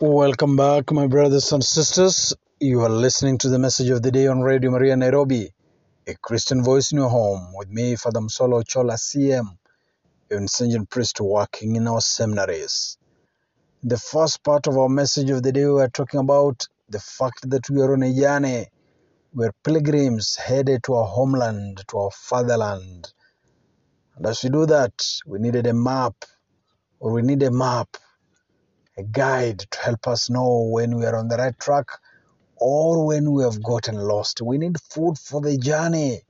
Welcome back, my brothers and sisters. You are listening to the message of the day on Radio Maria Nairobi, a Christian voice in your home, with me, Father Msolo Chola CM, a Vincentian priest working in our seminaries. In the first part of our message of the day, we are talking about the fact that we are on a journey. We are pilgrims headed to our homeland, to our fatherland. And as we do that, we needed a map, or we need a map a guide to help us know when we are on the right track or when we have gotten lost. We need food for the journey.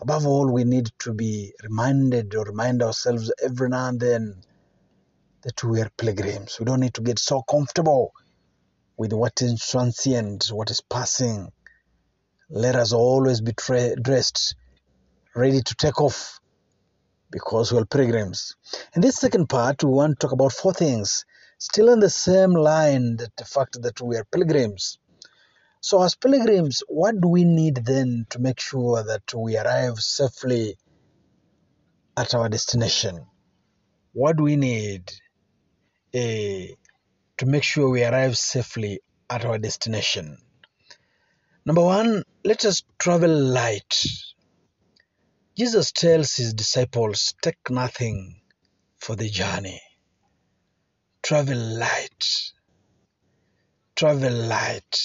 Above all, we need to be reminded or remind ourselves every now and then that we are pilgrims. We don't need to get so comfortable with what is transient, what is passing. Let us always be tra- dressed, ready to take off because we're pilgrims. In this second part, we want to talk about four things still in the same line that the fact that we are pilgrims. So, as pilgrims, what do we need then to make sure that we arrive safely at our destination? What do we need uh, to make sure we arrive safely at our destination? Number one, let us travel light. Jesus tells his disciples, Take nothing for the journey travel light. Travel light.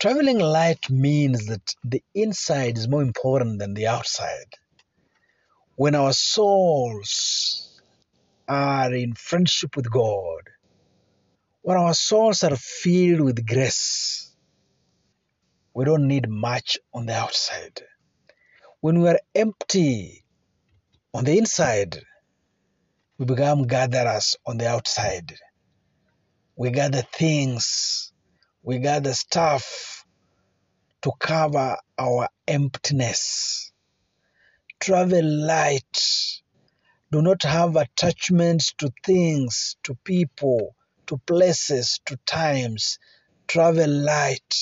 Traveling light means that the inside is more important than the outside. When our souls are in friendship with God, when our souls are filled with grace, we don't need much on the outside. When we are empty on the inside, we become gatherers on the outside. We gather things, we gather stuff to cover our emptiness. Travel light. Do not have attachments to things, to people, to places, to times. Travel light.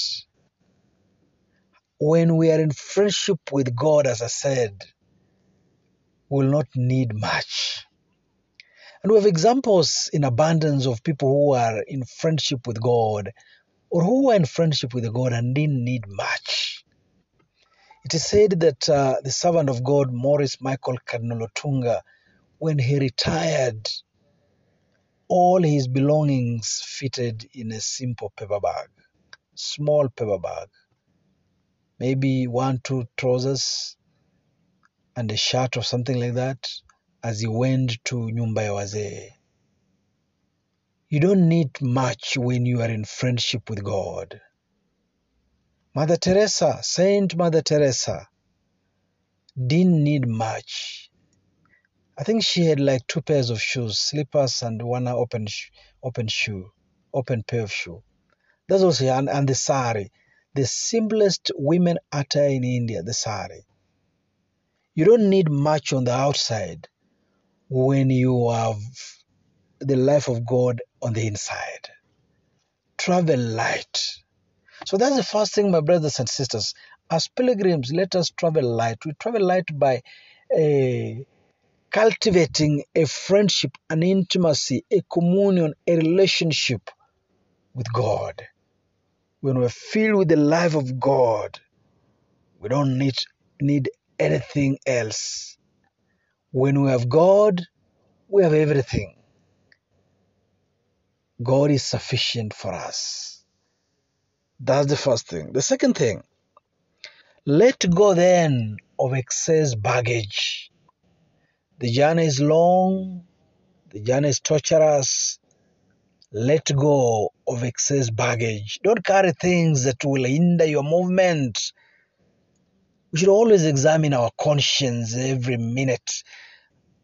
When we are in friendship with God, as I said, we will not need much. And we have examples in abundance of people who are in friendship with God or who were in friendship with God and didn't need much. It is said that uh, the servant of God, Maurice Michael Cardinal Otunga, when he retired, all his belongings fitted in a simple paper bag, small paper bag, maybe one, two trousers and a shirt or something like that, as he went to nyumba ya wazee. You don't need much when you are in friendship with God. Mother Teresa, Saint Mother Teresa, didn't need much. I think she had like two pairs of shoes, slippers and one open open shoe, open pair of shoe. That's also and, and the sari, the simplest women attire in India, the sari. You don't need much on the outside when you have the life of God on the inside. Travel light. So that's the first thing, my brothers and sisters. As pilgrims, let us travel light. We travel light by uh, cultivating a friendship, an intimacy, a communion, a relationship with God. When we're filled with the life of God, we don't need, need anything else. When we have God, we have everything. God is sufficient for us. That's the first thing. The second thing, let go then of excess baggage. The journey is long, the journey is torturous. Let go of excess baggage. Don't carry things that will hinder your movement. We should always examine our conscience every minute,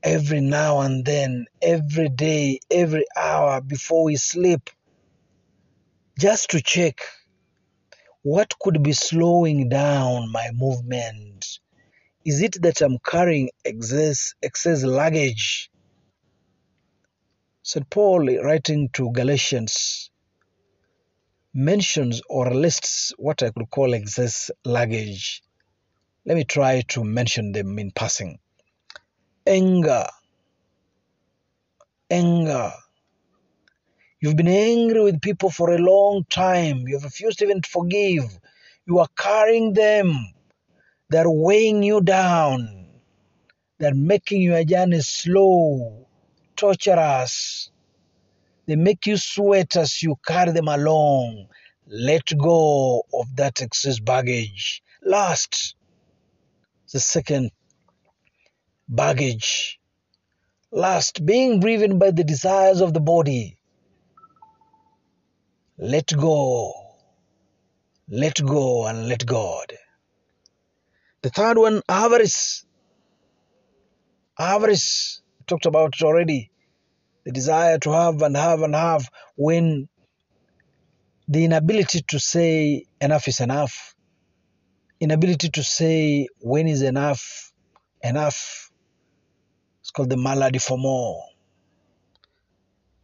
every now and then, every day, every hour before we sleep, just to check what could be slowing down my movement. Is it that I'm carrying excess, excess luggage? St. Paul, writing to Galatians, mentions or lists what I could call excess luggage. Let me try to mention them in passing. Anger, anger, You've been angry with people for a long time. You have refused even to forgive. You are carrying them. They're weighing you down. They're making your journey slow, torturous. They make you sweat as you carry them along. Let go of that excess baggage. Last, the second baggage. Last, being driven by the desires of the body. Let go. Let go and let God. The third one, avarice. Avarice. talked about it already. The desire to have and have and have when the inability to say enough is enough. Inability to say when is enough enough. It's called the malady for more.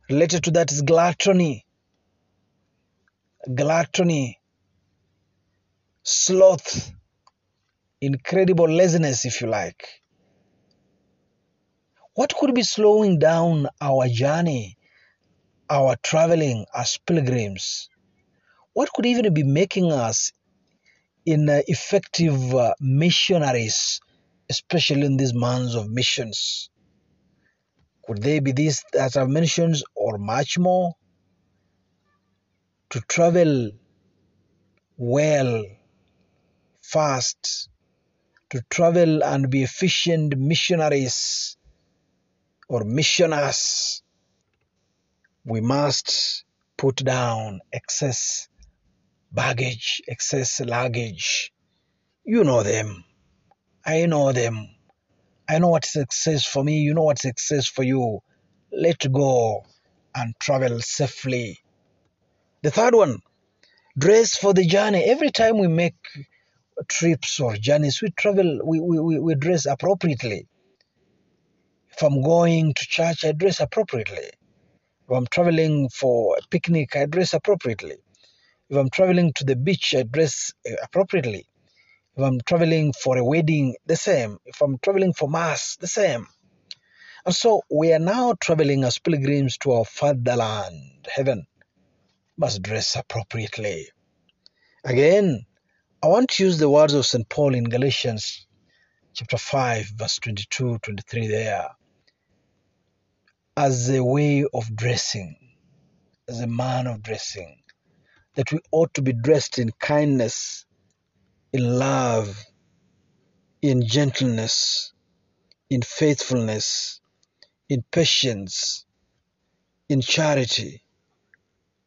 Related to that is gluttony. Gluttony, sloth, incredible laziness, if you like. What could be slowing down our journey, our traveling as pilgrims? What could even be making us ineffective uh, missionaries, especially in these months of missions? Could they be these that I've mentioned or much more? To travel well, fast, to travel and be efficient missionaries or missioners, we must put down excess baggage, excess luggage. You know them. I know them. I know what's success for me. You know what's success for you. Let go and travel safely. The third one, dress for the journey. Every time we make trips or journeys, we travel, we, we, we dress appropriately. If I'm going to church, I dress appropriately. If I'm traveling for a picnic, I dress appropriately. If I'm traveling to the beach, I dress uh, appropriately. If I'm traveling for a wedding, the same. If I'm traveling for mass, the same. And so we are now traveling as pilgrims to our fatherland, heaven. Must dress appropriately. Again, I want to use the words of St. Paul in Galatians chapter 5, verse 22, 23 there, as a way of dressing, as a man of dressing, that we ought to be dressed in kindness, in love, in gentleness, in faithfulness, in patience, in charity,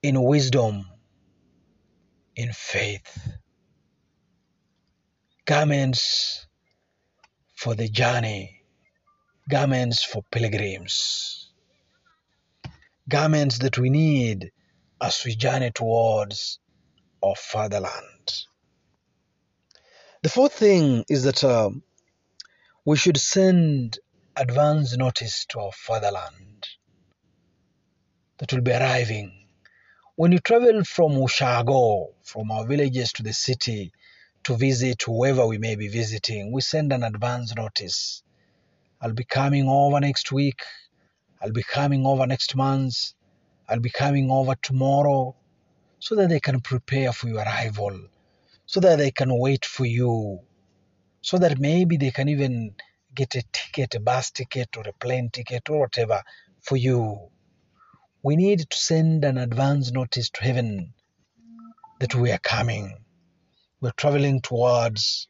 in wisdom, in faith. Garments for the journey, garments for pilgrims, garments that we need as we journey towards our fatherland. The fourth thing is that uh, we should send advance notice to our fatherland that will be arriving. When you travel from Ushago, from our villages to the city to visit whoever we may be visiting, we send an advance notice. I'll be coming over next week. I'll be coming over next month. I'll be coming over tomorrow so that they can prepare for your arrival, so that they can wait for you, so that maybe they can even get a ticket, a bus ticket or a plane ticket or whatever for you. We need to send an advance notice to heaven that we are coming. We're traveling towards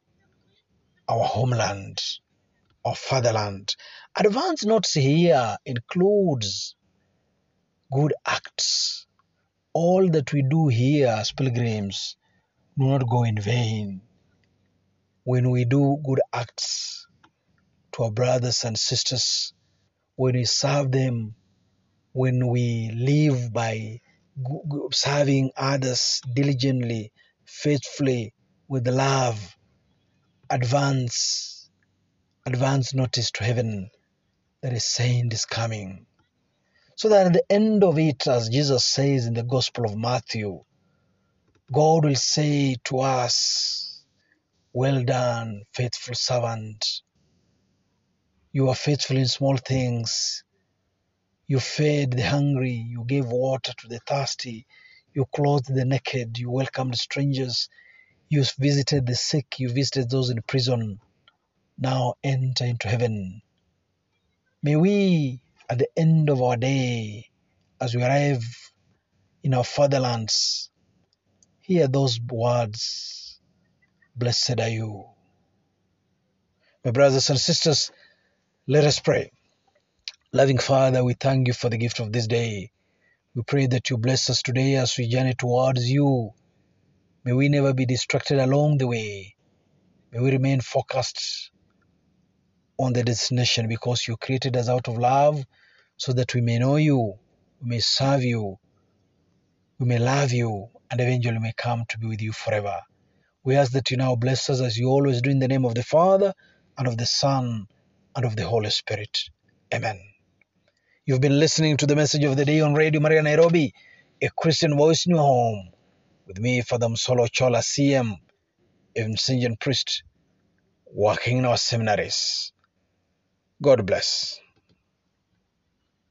our homeland, our fatherland. Advance notice here includes good acts. All that we do here as pilgrims do not go in vain. When we do good acts to our brothers and sisters, when we serve them, when we live by serving others diligently, faithfully, with love, advance, advance notice to heaven that a saint is coming. So that at the end of it, as Jesus says in the Gospel of Matthew, God will say to us, Well done, faithful servant. You are faithful in small things. You fed the hungry, you gave water to the thirsty, you clothed the naked, you welcomed strangers, you visited the sick, you visited those in prison. Now enter into heaven. May we, at the end of our day, as we arrive in our fatherlands, hear those words Blessed are you. My brothers and sisters, let us pray. Loving Father, we thank you for the gift of this day. We pray that you bless us today as we journey towards you. May we never be distracted along the way. May we remain focused on the destination because you created us out of love so that we may know you, we may serve you, we may love you, and eventually may come to be with you forever. We ask that you now bless us as you always do in the name of the Father, and of the Son, and of the Holy Spirit. Amen. You've been listening to the message of the day on Radio Maria Nairobi, a Christian voice in your home, with me, Father Msolo Chola CM, a Vincentian priest, working in our seminaries. God bless.